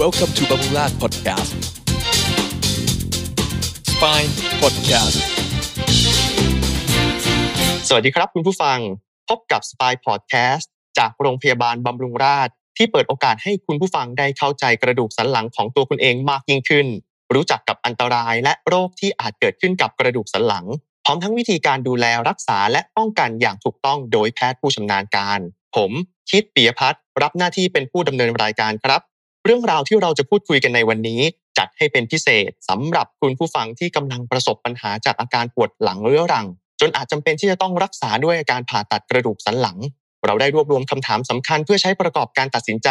Welcome to Bambulat Podcast Spine Podcast สวัสดีครับคุณผู้ฟัง พบกับสปายพอดแคสต์จากโรงพยาบาลบำรุงราษฎร์ที่เปิดโอกาสให้คุณผู้ฟังได้เข้าใจกระดูกสันหลังของตัวคุณเองมากยิ่งขึ้น รู้จักกับอันตรายและโรคที่อาจเกิดขึ้นกับกระดูกสันหลัง พร้อมทั้งวิธีการดูแลรักษาและป้องกันอย่างถูกต้องโดยแพทย์ผู้ชำนาญการ ผม คิดปียพัฒน์รับหน้าที่เป็นผู้ดำเนินรายการครับ เรื่องราวที่เราจะพูดคุยกันในวันนี้ จัดให้เป็นพิเศษสำหรับคุณผู้ฟังที่กำลังประสบปัญหาจากอาการปวดหลังเรื้อรัง จนอาจจำเป็นที่จะต้องรักษาด้วยอาการผ่าตัดกระดูกสันหลัง เราได้รวบรวมคำถามสำคัญเพื่อใช้ประกอบการตัดสินใจ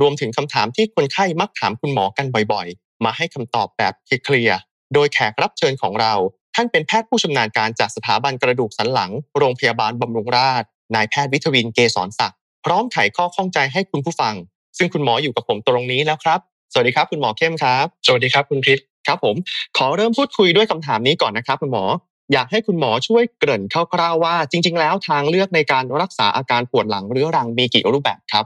รวมถึงคำถามที่คนไข้มักถามคุณหมอกันบ่อยๆ มาให้คำตอบแบบเคลียร์โดยแขกรับเชิญของเรา ท่านเป็นแพทย์ผู้ชำนาญการจากสถาบันกระดูกสันหลัง โรงพยาบาลบำรุงราษฎร์นายแพทย์วิทวินเกษรศักดิ พร้อมไขข้อข้องใจให้คุณผู้ฟัง ซึ่งคุณหมออยู่กับผมตรงนี้แล้วครับ สวัสดีครับคุณหมอเข้มครับ สวัสดีครับคุณคริสครับผม ขอเริ่มพูดคุยด้วยคำถามนี้ก่อนนะครับ คุณหมอ อยากให้คุณหมอช่วยเกริ่นคร่าวๆว่า จริง ๆ แล้วทางเลือกในการรักษาอาการปวดหลังเรื้อรังมีกี่รูปแบบครับ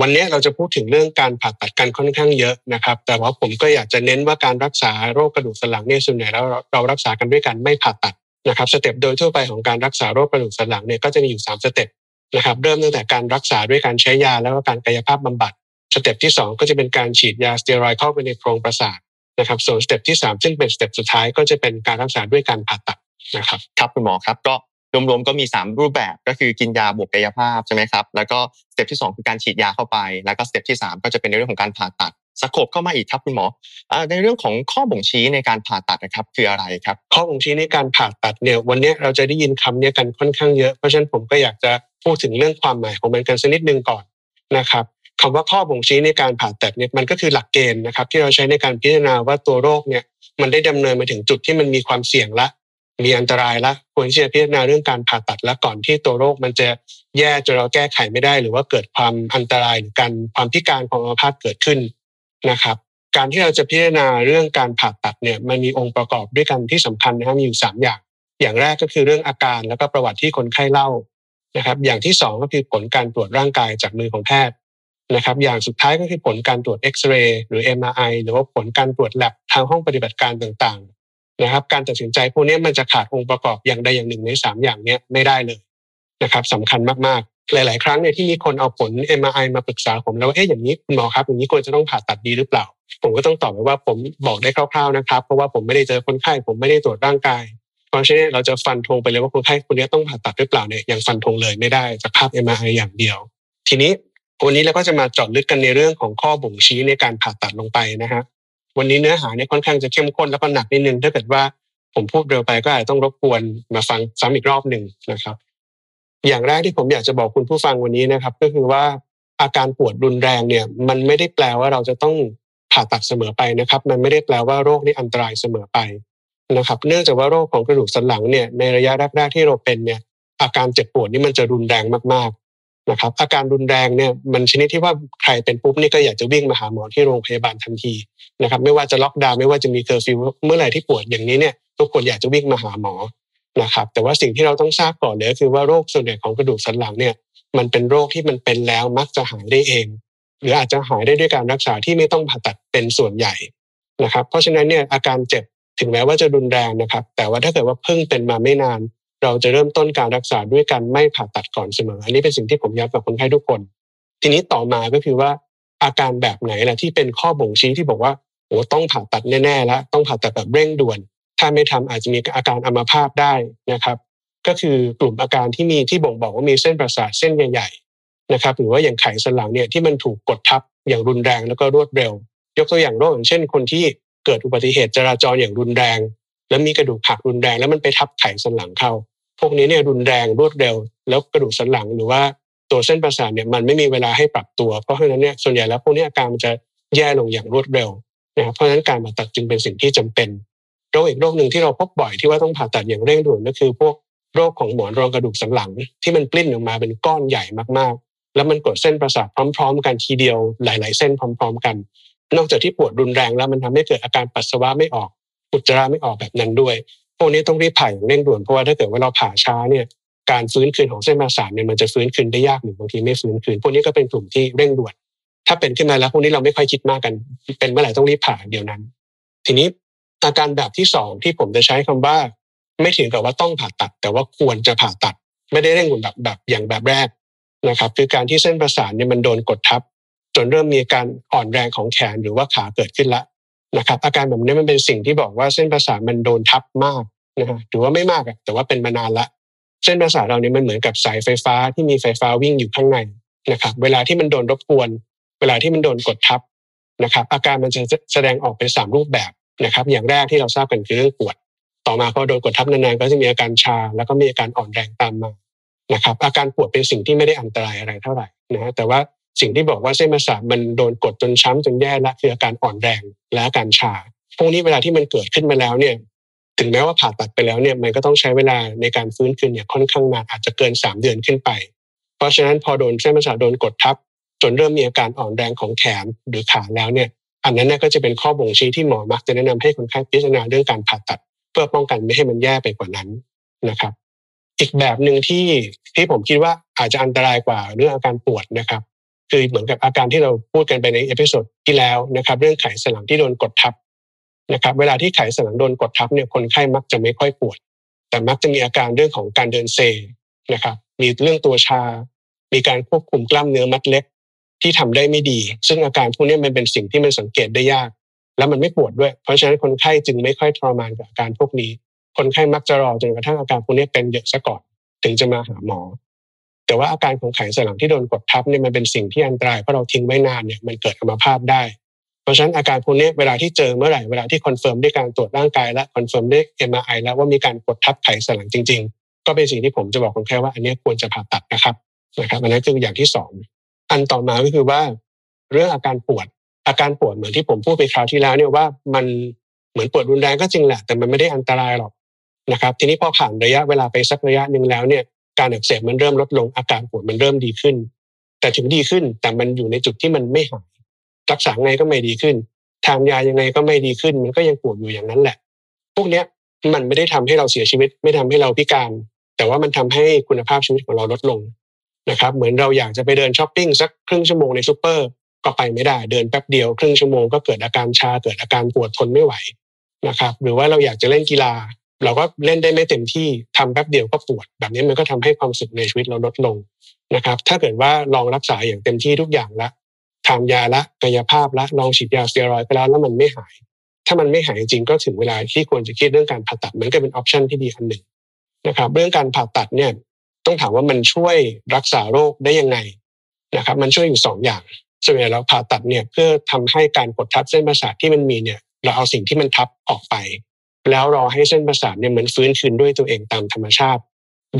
วันนี้เราจะพูดถึงเรื่องการผ่าตัดกันค่อนข้างเยอะนะครับ แต่ว่าผมก็อยากจะเน้นว่าการรักษาโรคกระดูกสันหลังเนี่ยส่วนใหญ่แล้วเราเรารักษากันด้วยการไม่ผ่าตัดนะครับ step โดยทั่วไปของการรักษาโรคกระดูกสันหลังเนี่ยก็จะมีอยู่ 3 step นะครับเริ่มตั้งแต่การรักษาด้วยการใช้ยาแล้วก็การกายภาพบำบัด step ที่ 2 ก็จะเป็นการฉีดยาสเตียรอยด์เข้าไปในโพรงประสาทนะครับส่วน step ที่ 3 ซึ่งเป็น step สุดท้ายก็จะเป็นการรักษาด้วยการผ่าตัดนะครับครับคุณหมอครับก็รวมๆก็มี 3 รูปแบบก็คือกินยาบวกกายภาพใช่ไหมครับแล้วก็ step ที่ 2 คือการฉีดยาเข้าไป แล้วก็ step ที่ 3 ก็จะเป็นในเรื่องของการผ่าตัด scope เข้ามาอีกครับคุณหมอในเรื่องของข้อบ่งชี้ในการผ่าตัดนะครับคืออะไรครับ ข้อบ่งชี้ในการผ่าตัดเนี่ยวันนี้เราจะได้ยินคำเนี้ยกันค่อนข้างเยอะเพราะฉะนั้นผมก็อยากจะพูดถึงเรื่องความหมายของมันกันสักนิดนึงก่อนนะครับคำว่าข้อบ่งชี้ในการผ่าตัดเนี่ยมันก็คือหลักเกณฑ์นะครับที่เราใช้ในการพิจารณาว่าตัวโรคเนี่ยมันได้ดำเนินมาถึงจุดที่มันมีความเสี่ยงละ มีอันตรายละควรที่จะพิจารณาเรื่องการผ่าตัดและก่อนที่ตัวโรคมันจะแย่จนเราแก้ไขไม่ได้ หรือว่าเกิดความอันตรายหรือการความพิการของอัมพาตเกิดขึ้น นะครับการที่เราจะพิจารณาเรื่องการผ่าตัดเนี่ยมันมีองค์ประกอบด้วยกันที่สำคัญนะครับมีอยู่สามอย่าง อย่างแรกก็คือเรื่องอาการแล้วก็ประวัติที่คนไข้เล่านะครับ อย่างที่สองก็คือผลการตรวจร่างกายจากมือของแพทย์นะครับ อย่างสุดท้ายก็คือผลการตรวจเอ็กซเรย์หรือ MRI หรือว่าผลการตรวจแลบทางห้องปฏิบัติการต่างๆนะครับ การตัดสินใจพวกนี้มันจะขาดองค์ประกอบอย่างใดอย่างหนึ่งในสามอย่างนี้ไม่ได้เลยนะครับสำคัญมาก หลาย ๆ ครั้งเนี่ยที่มีคนเอาผล MRI มาปรึกษาผมแล้วว่าเอ๊ะอย่างนี้คุณหมอครับอย่างนี้ควรจะต้องผ่าตัดดีหรือเปล่า ผมก็ต้องตอบไปว่าผมบอกได้คร่าว ๆ นะครับ เพราะว่าผมไม่ได้เจอคนไข้ ผมไม่ได้ตรวจร่างกาย เพราะฉะนั้นเราจะฟันธงไปเลยว่าคนไข้คนนี้ต้องผ่าตัดหรือเปล่าเนี่ยยังฟันธงเลยไม่ได้จากภาพ MRI อย่างเดียว ทีนี้วันนี้เราก็จะมาเจาะลึกกันในเรื่องของข้อบ่งชี้ในการผ่าตัดลงไปนะฮะวันนี้เนื้อหาเนี่ยค่อนข้างจะเข้มข้นแล้วก็หนักนิดนึงถ้าเกิดว่าผมพูดเร็วไปก็อาจจะต้องรบกวนมาฟังซ้ำอีกรอบหนึ่งนะครับ อย่างแรกที่ผมอยากจะบอกคุณผู้ฟังวันนี้นะครับ ก็คือว่าอาการปวดรุนแรงเนี่ย มันไม่ได้แปลว่าเราจะต้องผ่าตัดเสมอไปนะครับ มันไม่ได้แปลว่าโรคนี้อันตรายเสมอไปนะครับ เนื่องจากว่าโรคของกระดูกสันหลังเนี่ยในระยะแรกๆที่เราเป็นเนี่ย อาการเจ็บปวดนี่มันจะรุนแรงมากๆนะครับ อาการรุนแรงเนี่ยมันชนิดที่ว่าใครเป็นปุ๊บนี่ก็อยากจะวิ่งมาหาหมอที่โรงพยาบาลทันทีนะครับ ไม่ว่าจะล็อกดาวน์ไม่ว่าจะมีเคอร์ฟิวเมื่อไหร่ที่ปวดอย่างนี้เนี่ยทุกคนอยากจะวิ่งมาหาหมอ นะครับแต่ว่าสิ่งที่เราต้องทราบก่อนเลยคือว่าโรคส่วนใหญ่ของกระดูกสันหลังเนี่ยมันเป็นโรคที่มันเป็นแล้วมักจะหายได้เอง หรืออาจจะหายได้ด้วยการรักษาที่ไม่ต้องผ่าตัดเป็นส่วนใหญ่นะครับเพราะฉะนั้นเนี่ยอาการเจ็บถึงแม้ว่าจะรุนแรงนะครับ แต่ว่าถ้าเกิดว่าเพิ่งเป็นมาไม่นาน เราจะเริ่มต้นการรักษาด้วยการไม่ผ่าตัดก่อนเสมอ อันนี้เป็นสิ่งที่ผมย้ำกับคนไข้ทุกคน ทีนี้ต่อมาก็คือว่าอาการแบบไหนล่ะที่เป็นข้อบ่งชี้ที่บอกว่าโอ้ต้องผ่าตัดแน่ๆแล้วต้องผ่าตัดแบบเร่งด่วน ถ้าไม่ทำอาจจะมีอาการอัมพาตได้นะครับ ก็คือกลุ่มอาการที่มีที่บ่งบอกว่ามีเส้นประสาทเส้นใหญ่ๆนะครับหรือว่าอย่างไขสันหลังเนี่ยที่มันถูกกดทับอย่างรุนแรงแล้วก็รวดเร็ว ยกตัวอย่างโรคอย่างเช่น คนที่เกิดอุบัติเหตุจราจรอย่างรุนแรง แล้วมีกระดูกหักรุนแรง แล้วมันไปทับไขสันหลังเข้าพวกนี้เนี่ยรุนแรงรวดเร็ว แล้วกระดูกสันหลังหรือว่าตัวเส้นประสาทเนี่ยมันไม่มีเวลาให้ปรับตัว เพราะฉะนั้นเนี่ยส่วนใหญ่แล้วพวกนี้อาการมันจะแย่ลงอย่างรวดเร็วนะครับเพราะฉะนั้นการผ่าตัดจึงเป็นสิ่งที่จำเป็น โรคอีกโรคหนึ่งที่เราพบบ่อยที่ว่าต้องผ่าตัดอย่างเร่งด่วนก็คือ พวกโรคของหมอนรองกระดูกสันหลัง ที่มันปลิ้นออกมาเป็นก้อนใหญ่มากๆ แล้วมันกดเส้นประสาทพร้อม ๆ กันทีเดียวหลาย ๆ เส้นพร้อม ๆ กัน นอกจากที่ปวดรุนแรงแล้วมันทำให้เกิดอาการปัสสาวะไม่ออกอุจจาระไม่ออกแบบนั้นด้วย พวกนี้ต้องรีบผ่าอย่างเร่งด่วนเพราะว่าถ้าเกิดว่าเราผ่าช้าเนี่ยการฟื้นคืนของเส้นประสาทเนี่ยมันจะฟื้นคืนได้ยากหรือบางทีไม่ฟื้นคืน พวกนี้ก็เป็นกลุ่มที่เร่งด่วน ถ้าเป็นขึ้นมาแล้วพวกนี้เราไม่ค่อยคิดมากกัน เป็นเมื่อไหร่ต้องรีบผ่าเดียวนั้น ทีนี้ อาการแบบที่สองที่ผมจะใช้คำว่า ไม่ถึงกับว่าต้องผ่าตัด แต่ว่าควรจะผ่าตัด ไม่ได้เร่งด่วนแบบแบบอย่างแบบแรกนะครับ คือการที่เส้นประสาทเนี่ยมันโดนกดทับ จนเริ่มมีการอ่อนแรงของแขนหรือว่าขาเกิดขึ้นละนะครับ อาการแบบนี้มันเป็นสิ่งที่บอกว่าเส้นประสาทมันโดนทับมากนะฮะหรือว่าไม่มากแต่ว่าเป็นมานานละ เส้นประสาทเราเนี่ยมันเหมือนกับสายไฟฟ้าที่มีไฟฟ้าวิ่งอยู่ข้างในนะครับ เวลาที่มันโดนรบกวน เวลาที่มันโดนกดทับนะครับ อาการมันจะแสดงออกเป็นสามรูปแบบ นะครับอย่างแรกที่เราทราบกันคือเรื่องปวด ต่อมาพอโดนกดทับนานๆก็จะมีอาการชา แล้วก็มีอาการอ่อนแรงตามมานะครับอาการปวดเป็นสิ่งที่ไม่ได้อันตรายอะไรเท่าไหร่นะฮะแต่ว่าสิ่งที่บอกว่าเส้นประสาทมันโดนกดจนช้ำจนแย่ละคืออาการอ่อนแรงและอาการชาพวกนี้เวลาที่มันเกิดขึ้นมาแล้วเนี่ยถึงแม้ว่าผ่าตัดไปแล้วเนี่ยมันก็ต้องใช้เวลาในการฟื้นคืนเนี่ยค่อนข้างนานอาจจะเกิน 3 เดือนขึ้นไป เพราะฉะนั้นพอโดนเส้นประสาทโดนกดทับ จนเริ่มมีอาการอ่อนแรงของแขนหรือขาแล้วเนี่ย อันนั้นก็จะเป็นข้อบ่งชี้ที่หมอมักจะแนะนำให้คนไข้พิจารณาเรื่องการผ่าตัด เพื่อป้องกันไม่ให้มันแย่ไปกว่านั้นนะครับ อีกแบบหนึ่งที่ที่ผมคิดว่าอาจจะอันตรายกว่าเรื่องอาการปวดนะครับ คือเหมือนกับอาการที่เราพูดกันไปใน episode ที่แล้วนะครับ เรื่องไขสันหลังที่โดนกดทับนะครับ เวลาที่ไขสันหลังโดนกดทับเนี่ยคนไข้มักจะไม่ค่อยปวด แต่มักจะมีอาการเรื่องของการเดินเซนะครับ มีเรื่องตัวชา มีการควบคุมกล้ามเนื้อมัดเล็ก ที่ทำได้ไม่ดี ซึ่งอาการพวกนี้มันเป็นสิ่งที่มันสังเกตได้ยาก แล้วมันไม่ปวดด้วย เพราะฉะนั้นคนไข้จึงไม่ค่อยทรมานกับอาการพวกนี้ คนไข้มักจะรอจนกระทั่งอาการพวกนี้เป็นเยอะซะก่อน ถึงจะมาหาหมอ แต่ว่าอาการของไขสันหลังที่โดนกดทับเนี่ยมันเป็นสิ่งที่อันตรายเพราะเราทิ้งไว้นานเนี่ยมันเกิดอัมพาตได้ เพราะฉะนั้นอาการพวกนี้เวลาที่เจอเมื่อไหร่เวลาที่ confirm ด้วยการตรวจร่างกายและคอนเฟิร์มด้วย MRI แล้วว่ามีการกดทับไขสันหลังจริง ๆ ก็เป็นสิ่งที่ผมจะบอกคนไข้ว่าอันนี้ควรจะผ่าตัดนะครับนะครับอันนั้นคืออย่างที่สอง อันต่อมาก็คือว่าเรื่องอาการปวด อาการปวดเหมือนที่ผมพูดไปคราวที่แล้วเนี่ยว่ามันเหมือนปวดรุนแรงก็จริงแหละแต่มันไม่ได้อันตรายหรอกนะครับ ทีนี้พอผ่านระยะเวลาไปสักระยะหนึ่งแล้วเนี่ยการอักเสบมันเริ่มลดลงอาการปวดมันเริ่มดีขึ้น แต่ถึงดีขึ้นแต่มันอยู่ในจุดที่มันไม่หายรักษาไงก็ไม่ดีขึ้น ทานยายังไงก็ไม่ดีขึ้น มันก็ยังปวดอยู่อย่างนั้นแหละ พวกเนี้ยมันไม่ได้ทำให้เราเสียชีวิต ไม่ทำให้เราพิการ แต่ว่ามันทำให้คุณภาพชีวิตของเราลดลง นะครับเหมือนเราอยากจะไปเดินช้อปปิ้งสักครึ่งชั่วโมงในซูเปอร์ก็ไปไม่ได้เดินแป๊บเดียวครึ่งชั่วโมงก็เกิดอาการชาเกิดอาการปวดทนไม่ไหวนะครับหรือว่าเราอยากจะเล่นกีฬา เราก็เล่นได้ไม่เต็มที่ทำแป๊บเดียวก็ปวด แบบนี้มันก็ทำให้ความสุขในชีวิตเราลดลงนะครับ ถ้าเกิดว่าลองรักษาอย่างเต็มที่ทุกอย่างละทานยาละกายภาพละลองฉีดยาสเตียรอยด์ไปแล้วแล้วมันไม่หาย ถ้ามันไม่หายจริงก็ถึงเวลาที่ควรจะคิดเรื่องการผ่าตัดมันก็เป็นออปชันที่ดีอันหนึ่งนะครับ เรื่องการผ่าตัดเนี่ย ต้องถามว่ามันช่วยรักษาโรคได้ยังไงนะครับมันช่วยอยู่สองอย่างส่วนใหญ่เราผ่าตัดเนี่ยเพื่อทำให้การกดทับเส้นประสาทที่มันมีเนี่ยเราเอาสิ่งที่มันทับออกไป แล้วรอให้เส้นประสาทเนี่ยมันฟื้นคืนด้วยตัวเองตามธรรมชาติ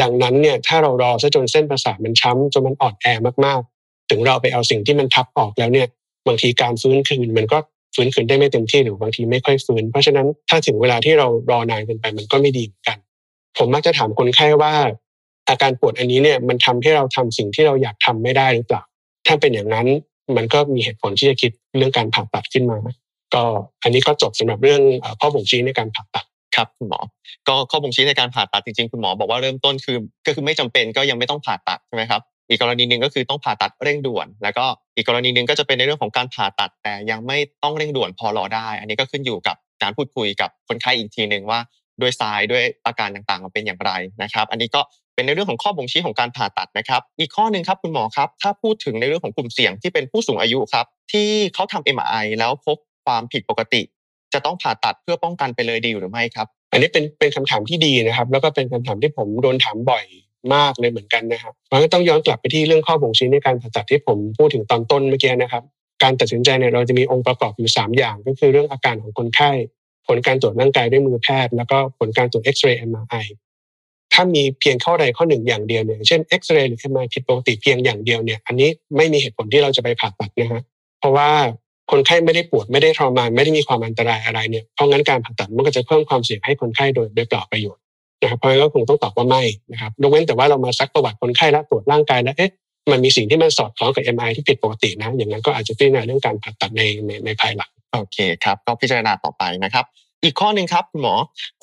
ดังนั้นเนี่ยถ้าเรารอซะจนเส้นประสาทมันช้ำจนมันอ่อนแอมากๆ ถึงเราไปเอาสิ่งที่มันทับออกแล้วเนี่ยบางทีการฟื้นคืนมันก็ฟื้นคืนได้ไม่เต็มที่หรือบางทีไม่ค่อยฟื้น เพราะฉะนั้นถ้าถึงเวลาที่เรารอนานเกินไปมันก็ไม่ดีเหมือนกัน ผมมักจะถามคนไข้ว่า อาการปวดอันนี้เนี่ยมันทำให้เราทำสิ่งที่เราอยากทำไม่ได้หรือเปล่า ถ้าเป็นอย่างนั้นมันก็มีเหตุผลที่จะคิดเรื่องการผ่าตัดขึ้นมา ก็อันนี้ก็จบสำหรับเรื่องข้อบ่งชี้ในการผ่าตัดครับคุณหมอ ก็ข้อบ่งชี้ในการผ่าตัดจริงๆ คุณหมอบอกว่าเริ่มต้นคือ ก็คือไม่จำเป็นก็ยังไม่ต้องผ่าตัดใช่ไหมครับ อีกกรณีหนึ่งก็คือต้องผ่าตัดเร่งด่วน แล้วก็อีกกรณีหนึ่งก็จะเป็นในเรื่องของการผ่าตัด แต่ยังไม่ต้องเร่งด่วนพอรอได้ อันนี้ก็ขึ้นอยู่กับการพูดคุยกับคนไข้อีกทีหนึ่งว่าด้วยทรายด้วยอาการต่างๆมันเป็นอย่างไรนะครับ อันนี้ก็ เป็นในเรื่องของข้อบ่งชี้ของการผ่าตัดนะครับ อีกข้อหนึ่งครับคุณหมอครับ ถ้าพูดถึงในเรื่องของกลุ่มเสี่ยงที่เป็นผู้สูงอายุครับ ที่เขาทำ MRI แล้วพบความผิดปกติ จะต้องผ่าตัดเพื่อป้องกันไปเลยดีหรือไม่ครับ อันนี้เป็นเป็นคำถามที่ดีนะครับ แล้วก็เป็นคำถามที่ผมโดนถามบ่อยมากเลยเหมือนกันนะครับเพราะงั้นต้องย้อนกลับไปที่เรื่องข้อบ่งชี้ในการผ่าตัดที่ผมพูดถึงตอนต้นเมื่อกี้นะครับ การตัดสินใจเนี่ยเราจะมีองค์ประกอบอยู่ 3 อย่าง ก็คือเรื่องอาการของคนไข้ ผลการตรวจร่างกายด้วยมือแพทย์ แล้วก็ผลการตรวจเอ็กซเรย์ MRI ถ้ามีเพียงข้อใดข้อหนึ่งอย่างเดียวเนี่ยเช่นเอ็กซเรย์หรือ MRI ผิดปกติเพียงอย่างเดียวเนี่ยอันนี้ไม่มีเหตุผลที่เราจะไปผ่าตัดนะฮะเพราะว่าคนไข้ไม่ได้ปวดไม่ได้ทรมานไม่ได้มีความอันตรายอะไรเนี่ยเพราะงั้นการผ่าตัดมันก็จะเพิ่มความเสี่ยงให้คนไข้โดยโดยเปล่าประโยชน์นะครับเพราะงั้นก็คงต้องตอบว่าไม่นะครับยกเว้นแต่ว่าเรามาซักประวัติคนไข้และตรวจร่างกายแล้วเอ๊ะมันมีสิ่งที่มันสอดคล้องกับ MI ที่ผิดปกตินะ อย่างนั้นก็อาจจะพิจารณาเรื่องการผ่าตัดในในในภายหลังโอเคครับก็พิจารณาต่อไปนะครับ อีกข้อหนึ่งครับคุณหมอ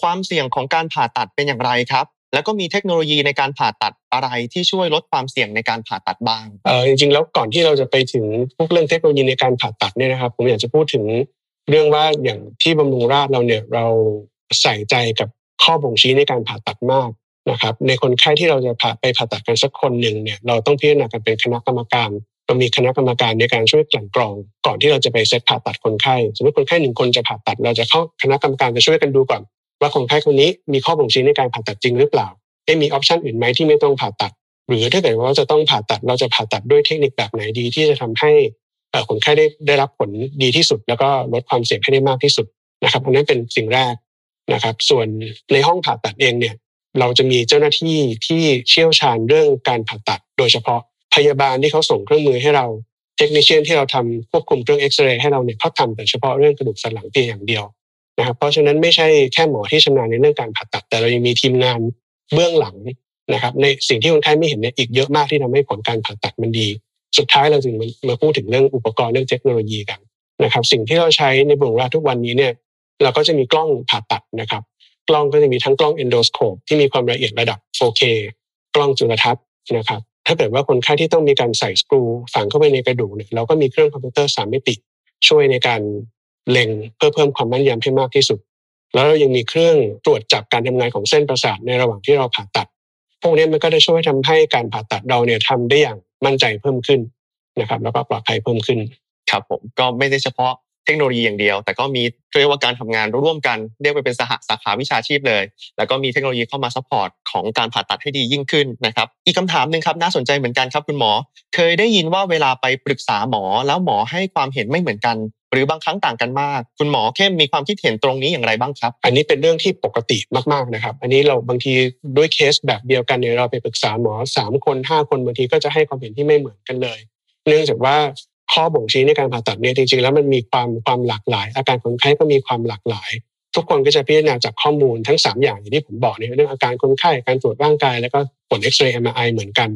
ความเสี่ยงของการผ่าตัดเป็นอย่างไรครับ แล้วก็มีเทคโนโลยีในการผ่าตัดอะไรที่ช่วยลดความเสี่ยงในการผ่าตัดบ้างเออจริงๆ แล้วก่อนที่เราจะไปถึงพวกเรื่องเทคโนโลยีในการผ่าตัดเนี่ยนะครับ ผมอยากจะพูดถึงเรื่องว่าอย่างที่บำรุงราษฎร์เราเนี่ยเราใส่ใจกับข้อบ่งชี้ในการผ่าตัดมากนะครับ ในคนไข้ที่เราจะผ่าไปผ่าตัดกันสักคนหนึ่งเนี่ยเราต้องพิจารณากันเป็นคณะกรรมการเรามีคณะกรรมการในการช่วยกลั่นกรอง ก่อนที่เราจะไปเซตผ่าตัดคนไข้ สมมติคนไข้หนึ่งคนจะผ่าตัด เราจะเข้าคณะกรรมการจะช่วยกันดูก่อน ว่าคนไข้คนนี้มีข้อบ่งชี้ในการผ่าตัดจริงหรือเปล่าเอ๊มีออปชันอื่นไหมที่ไม่ต้องผ่าตัด หรือถ้าเกิดว่าจะต้องผ่าตัดเราจะผ่าตัดด้วยเทคนิคแบบไหนดีที่จะทำให้คนไข้ได้ได้รับผลดีที่สุด แล้วก็ลดความเสี่ยงให้ได้มากที่สุดนะครับอันนั้นเป็นสิ่งแรกนะครับ ส่วนในห้องผ่าตัดเองเนี่ยเราจะมีเจ้าหน้าที่ที่เชี่ยวชาญเรื่องการผ่าตัด โดยเฉพาะพยาบาลที่เขาส่งเครื่องมือให้เราเทคนิชเชียนที่เราทำควบคุมเครื่องเอ็กซเรย์ให้เราเนี่ยเขาทำแต่เฉพาะเรื่องกระดูกสันหลังเพียงอย่างเดียว นะครับเพราะฉะนั้นไม่ใช่แค่หมอที่ชำนาญในเรื่องการผ่าตัด แต่เรายังมีทีมงานเบื้องหลังนะครับในสิ่งที่คนไข้ไม่เห็นเนี่ยอีกเยอะมากที่ทำให้ผลการผ่าตัดมันดี สุดท้ายเราจึงมาพูดถึงเรื่องอุปกรณ์เรื่องเทคโนโลยีกันนะครับสิ่งที่เราใช้ในบุรุษทุกวันนี้เนี่ยเราก็จะมีกล้องผ่าตัดนะครับกล้องก็จะมีทั้งกล้องเอนโดสโคปที่มีความละเอียดระดับ 4K กล้องจุลทรรศน์นะครับถ้าเกิดว่าคนไข้ที่ต้องมีการใส่สกรูฝังเข้าไปในกระดูกเนี่ยเราก็มีเครื่องคอมพิวเตอร์สามมิติช่วยในการ เล็งเพื่อเพิ่มความแม่นยำให้มากที่สุด แล้วเรายังมีเครื่องตรวจจับการทำงานของเส้นประสาทในระหว่างที่เราผ่าตัด พวกนี้มันก็จะช่วยทำให้การผ่าตัดเราเนี่ยทำได้อย่างมั่นใจเพิ่มขึ้นนะครับ แล้วก็ปลอดภัยเพิ่มขึ้น ครับผมก็ไม่ได้เฉพาะเทคโนโลยีอย่างเดียว แต่ก็มีเรียกว่าการทำงานร่วมกันเรียกไปเป็นสหสาขาวิชาชีพเลย แล้วก็มีเทคโนโลยีเข้ามา support ของการผ่าตัดให้ดียิ่งขึ้นนะครับ อีกคำถามหนึ่งครับน่าสนใจเหมือนกันครับคุณหมอ เคยได้ยินว่าเวลาไปปรึกษาหมอแล้วหมอให้ความเห็นไม่เหมือนกัน หรือบางครั้งต่างกันมาก คุณหมอเข้มมีความคิดเห็นตรงนี้อย่างไรบ้างครับ อันนี้เป็นเรื่องที่ปกติมากๆนะครับ อันนี้เราบางทีด้วยเคสแบบเดียวกันเนี่ยเราไปปรึกษาหมอสามคนห้าคนบางทีก็จะให้ความเห็นที่ไม่เหมือนกันเลย เนื่องจากว่าข้อบ่งชี้ในการผ่าตัดเนี่ยจริงๆ แล้วมันมีความความหลากหลาย อาการคนไข้ก็มีความหลากหลาย ทุกคนก็จะพิจารณาจากข้อมูลทั้ง 3 อย่างอย่างที่ผมบอกในเรื่องอาการคนไข้การตรวจร่างกาย แล้วก็ผลเอ็กซเรย์เอ็มไอเหมือนกัน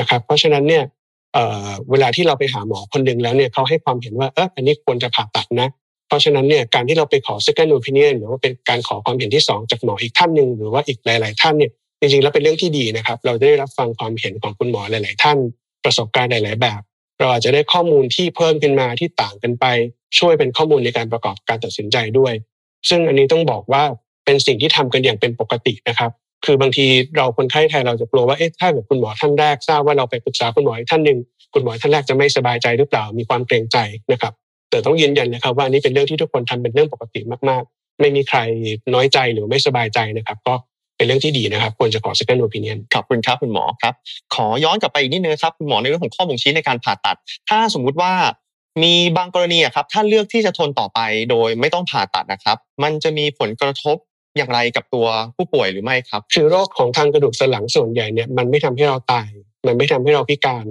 นะครับเพราะฉะนั้นเนี่ย เวลาที่เราไปหาหมอคนหนึ่งแล้วเนี่ยเขาให้ความเห็นว่าเอออันนี้ควรจะผ่าตัดนะ เพราะฉะนั้นเนี่ยการที่เราไปขอ second opinion หรือว่าเป็นการขอความเห็นที่ 2 จากหมออีกท่านหนึ่งหรือว่าอีกหลาย ๆ ท่านเนี่ยจริงๆแล้วเป็นเรื่องที่ดีนะครับ เราได้รับฟังความเห็นของคุณหมอหลาย ๆ ท่าน ประสบการณ์หลาย ๆ แบบ เราอาจจะได้ข้อมูลที่เพิ่มขึ้นมาที่ต่างกันไป ช่วยเป็นข้อมูลในการประกอบการตัดสินใจด้วย ซึ่งอันนี้ต้องบอกว่าเป็นสิ่งที่ทำกันอย่างเป็นปกตินะครับ คือบางทีเราคนไข้ไทยเราจะกลัวว่าเอ๊ะถ้าเกิดคุณหมอท่านแรกทราบว่าเราไปปรึกษาคุณหมออีกท่านหนึ่งคุณหมอท่านแรกจะไม่สบายใจหรือเปล่ามีความเกรงใจนะครับ แต่ต้องยืนยันนะครับว่านี้เป็นเรื่องที่ทุกคนทำเป็นเรื่องปกติมากๆ ไม่มีใครน้อยใจหรือไม่สบายใจนะครับ ก็เป็นเรื่องที่ดีนะครับควรจะขอ second opinion ขอบคุณครับคุณหมอครับ ขอย้อนกลับไปอีกนิดนึงครับคุณหมอในเรื่องของข้อบ่งชี้ในการผ่าตัด ถ้าสมมุติว่ามีบางกรณีครับถ้าเลือกที่จะทนต่อไปโดยไม่ต้องผ่าตัดนะครับ มันจะมีผลกระทบ อย่างไรกับตัวผู้ป่วยหรือไม่ครับ คือโรคของทางกระดูกสันหลังส่วนใหญ่เนี่ยมันไม่ทำให้เราตาย มันไม่ทำให้เราพิการ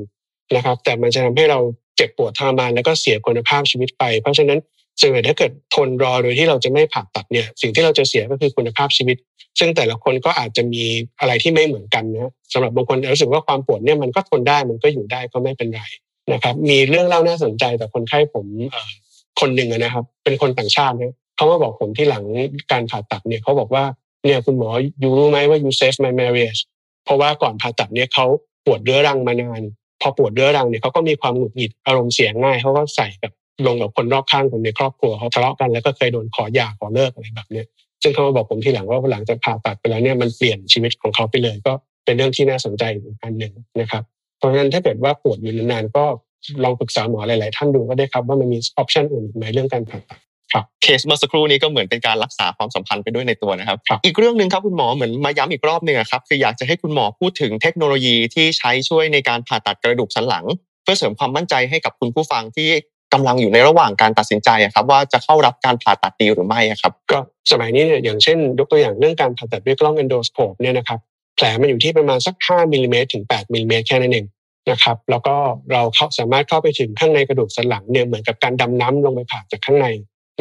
นะครับ แต่มันจะทำให้เราเจ็บปวดทรมานแล้วก็เสียคุณภาพชีวิตไป เพราะฉะนั้นส่วนใหญ่ถ้าเกิดทนรอโดยที่เราจะไม่ผ่าตัดเนี่ยสิ่งที่เราจะเสียก็คือคุณภาพชีวิต ซึ่งแต่ละคนก็อาจจะมีอะไรที่ไม่เหมือนกันนะสำหรับบางคนรู้สึกว่าความปวดเนี่ยมันก็ทนได้มันก็อยู่ได้ก็ไม่เป็นไรนะครับ มีเรื่องเล่าน่าสนใจแต่คนไข้ผมคนหนึ่งนะครับ เป็นคนต่างชาติเนี่ย เขามาบอกผมที่หลังการผ่าตัดเนี่ยเขาบอกว่าเนี่ยคุณหมออยู่รู้ไหมว่า you save my marriage เพราะว่าก่อนผ่าตัดเนี่ยเขาปวดเรื้อรังมานาน พอปวดเรื้อรังเนี่ยเขาก็มีความหงุดหงิดอารมณ์เสียง่ายเขาก็ใส่กับลงกับคนรอบข้างคนในครอบครัวเขาทะเลาะกันแล้วก็เคยโดนขอหย่าขอเลิกอะไรแบบเนี้ยซึ่งเขามาบอกผมทีหลังว่าหลังจากผ่าตัดไปแล้วเนี่ยมันเปลี่ยนชีวิตของเขาไปเลย ก็เป็นเรื่องที่น่าสนใจอีกอันหนึ่งนะครับ เพราะฉะนั้นถ้าเกิดว่าปวดอยู่นานๆก็ลองปรึกษาหมอหลาย ๆ ท่านดูก็ได้ครับว่ามันมีออปชันอื่นไหมเรื่องการผ่าตัด เคสเมื่อสักครู่นี้ก็เหมือนเป็นการรักษาความสัมพันธ์ไปด้วยในตัวนะครับรบกวนอีกเรื่องหนึ่งครับคุณหมอเหมือนมาย้ำอีกรอบหนึ่งครับคืออยากจะให้คุณหมอพูดถึงเทคโนโลยีที่ใช้ช่วยในการผ่าตัดกระดูกสันหลัง เพื่อเสริมความมั่นใจให้กับคุณผู้ฟังที่กำลังอยู่ในระหว่างการตัดสินใจครับว่าจะเข้ารับการผ่าตัดดีหรือไม่ครับ ก็สมัยนี้เนี่ยอย่างเช่น ยกตัวอย่างเรื่องการผ่าตัดด้วยกล้อง endoscope เนี่ยนะครับแผลมันอยู่ที่ประมาณสัก 5มิลลิเมตรถึง 8มิลลิเมตรแค่นั้นเองนะครับแล้วก็เราเข้าสามารถเข้าไปถึงข้างในกระดูกสันหลังเนี่ยเหมือนกับการดำน้ำลงไปผ่าจากข้างใน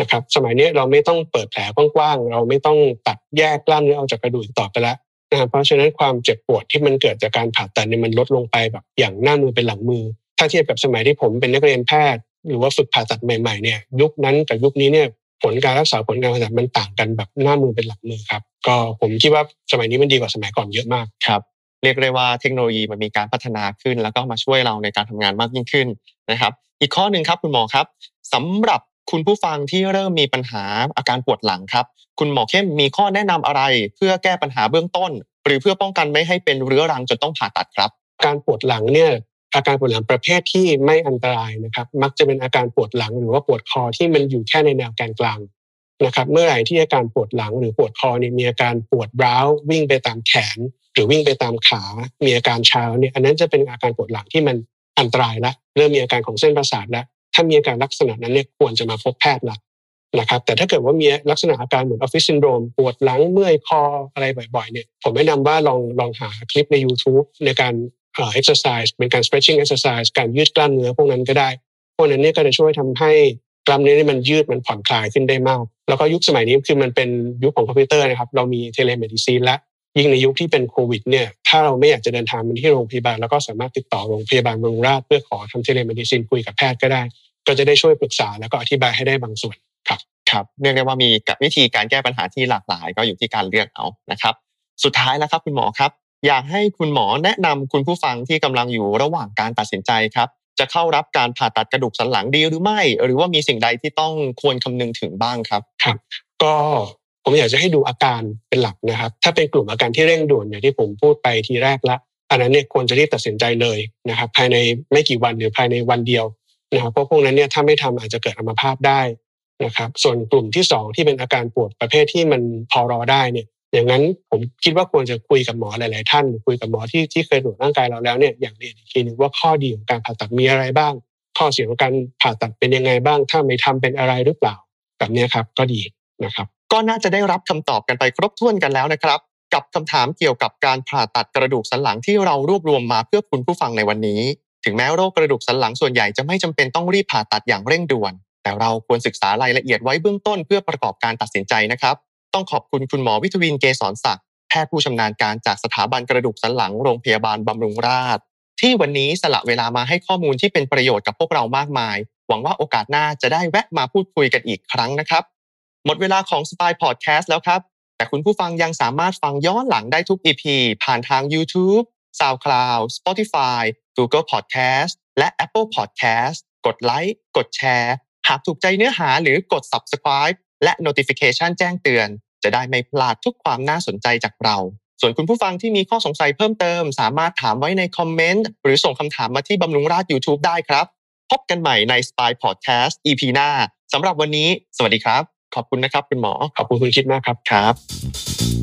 นะครับสมัยนี้เราไม่ต้องเปิดแผลกว้างๆเราไม่ต้องตัดแยกกล้ามเนื้อออกจากกระดูกต่อไปแล้วนะเพราะฉะนั้นความเจ็บปวดที่มันเกิดจากการผ่าตัดเนี่ยมันลดลงไปแบบอย่างหน้ามือเป็นหลังมือ ถ้าเทียบกับสมัยที่ผมเป็นนักเรียนแพทย์ หรือว่าฝึกผ่าตัดใหม่ๆเนี่ยยุคนั้นกับยุคนี้เนี่ยผลการรักษาผลการผ่าตัดมันต่างกันแบบหน้ามือเป็นหลังมือครับก็ผมคิดว่าสมัยนี้มันดีกว่าสมัยก่อนเยอะมากครับเรียกได้ว่าเทคโนโลยีมันมีการพัฒนาขึ้น แล้วก็มาช่วยเราในการทำงานมากยิ่งขึ้นนะครับ อีกข้อหนึ่งครับคุณหมอครับสำหรับ คุณผู้ฟังที่เริ่มมีปัญหาอาการปวดหลังครับ คุณหมอเข้มมีข้อแนะนำอะไร เพื่อแก้ปัญหาเบื้องต้น หรือเพื่อป้องกันไม่ให้เป็นเรื้อรังจนต้องผ่าตัดครับ การปวดหลังเนี่ยอาการปวดหลังประเภทที่ไม่อันตรายนะครับมักจะเป็นอาการปวดหลังหรือว่าปวดคอที่มันอยู่แค่ในแนวแกนกลางนะครับเมื่อไหร่ที่อาการปวดหลังหรือปวดคอเนี่ยมีอาการปวดร้าววิ่งไปตามแขน หรือวิ่งไปตามขา มีอาการชาเนี่ยอันนั้นจะเป็นอาการปวดหลังที่มันอันตรายละเริ่มมีอาการของเส้นประสาทแล้ว ถ้ามีอาการลักษณะนั้นเนี่ยควรจะมาพบแพทย์ละนะครับแต่ถ้าเกิดว่ามีลักษณะอาการเหมือน office syndrome ปวดหลังเมื่อยคออะไรบ่อยๆเนี่ยผมแนะนำว่าลองลองหาคลิปใน YouTube ในการเอ่อ exercise เป็นการ stretching exercise การยืดกล้ามเนื้อพวกนั้นก็ได้ พวกนั้นเนี่ยก็จะช่วยทำให้กล้ามเนื้อนี่มันยืดมันผ่อนคลายขึ้นได้มาก แล้วก็ยุคสมัยนี้คือมันเป็นยุคของคอมพิวเตอร์นะครับ เรามี telemedicine และ ยิ่งในยุคที่เป็นโควิดเนี่ยถ้าเราไม่อยากจะเดินทางมาที่โรงพยาบาลแล้วก็สามารถติดต่อโรงพยาบาลบำรุงราษฎร์เพื่อขอทำ telemedicine คุยกับแพทย์ก็ได้ ก็จะได้ช่วยปรึกษาแล้วก็อธิบายให้ได้บางส่วนครับครับเรียกได้ว่ามีกับวิธีการแก้ปัญหาที่หลากหลาย ก็อยู่ที่การเลือกเอานะครับ สุดท้ายแล้วครับคุณหมอครับ อยากให้คุณหมอแนะนำคุณผู้ฟังที่กำลังอยู่ระหว่างการตัดสินใจครับ จะเข้ารับการผ่าตัดกระดูกสันหลังดีหรือไม่ หรือว่ามีสิ่งใดที่ต้องควรคำนึงถึงบ้างครับก็ ผมอยากจะให้ดูอาการเป็นหลักนะครับ ถ้าเป็นกลุ่มอาการที่เร่งด่วนอย่างที่ผมพูดไปทีแรกละอันนั้นเนี่ยควรจะรีบตัดสินใจเลยนะครับ ภายในไม่กี่วันหรือภายในวันเดียวนะครับเพราะพวกนั้นเนี่ยถ้าไม่ทำอาจจะเกิดอัมพาตได้นะครับ ส่วนกลุ่มที่สองที่เป็นอาการปวดประเภทที่มันพอรอได้เนี่ย อย่างนั้นผมคิดว่าควรจะคุยกับหมอหลาย ๆ ท่าน คุยกับหมอที่ที่เคยตรวจร่างกายเราแล้วเนี่ยอย่างละเอียดอีกทีหนึ่งว่าข้อดีของการผ่าตัดมีอะไรบ้าง ข้อเสียของการผ่าตัดเป็นยังไงบ้าง ถ้าไม่ทำเป็นอะไรหรือเปล่าแบบนี้ครับก็ดีนะครับ ก็น่าจะได้รับคำตอบกันไปครบถ้วนกันแล้วนะครับ กับคำถามเกี่ยวกับการผ่าตัดกระดูกสันหลังที่เรารวบรวมมาเพื่อคุณผู้ฟังในวันนี้ ถึงแม้โรคกระดูกสันหลังส่วนใหญ่จะไม่จำเป็นต้องรีบผ่าตัดอย่างเร่งด่วน แต่เราควรศึกษารายละเอียดไว้เบื้องต้นเพื่อประกอบการตัดสินใจนะครับ ต้องขอบคุณคุณหมอวิทวินเกษรศักดิ์แพทย์ผู้ชำนาญการจากสถาบันกระดูกสันหลังโรงพยาบาลบำรุงราษฎร์ที่วันนี้สละเวลามาให้ข้อมูลที่เป็นประโยชน์กับพวกเรามากมาย หวังว่าโอกาสหน้าจะได้แวะมาพูดคุยกันอีกครั้งนะครับ หมดเวลาของ Spy Podcast แล้วครับ แต่คุณผู้ฟังยังสามารถฟังย้อนหลังได้ทุก EP ผ่านทาง YouTube, SoundCloud, Spotify, Google Podcast และ Apple Podcast กดไลค์กดแชร์หากถูกใจเนื้อหาหรือกด Subscribe และ Notification แจ้งเตือน จะได้ไม่พลาดทุกความน่าสนใจจากเรา ส่วนคุณผู้ฟังที่มีข้อสงสัยเพิ่มเติม สามารถถามไว้ในคอมเมนต์หรือส่งคำถามมาที่บำรุงราช YouTube ได้ครับ พบกันใหม่ใน Spy Podcast EP หน้าสำหรับวันนี้ สวัสดีครับ ขอบคุณนะครับ คุณหมอ ขอบคุณคุณคิดมากครับครับ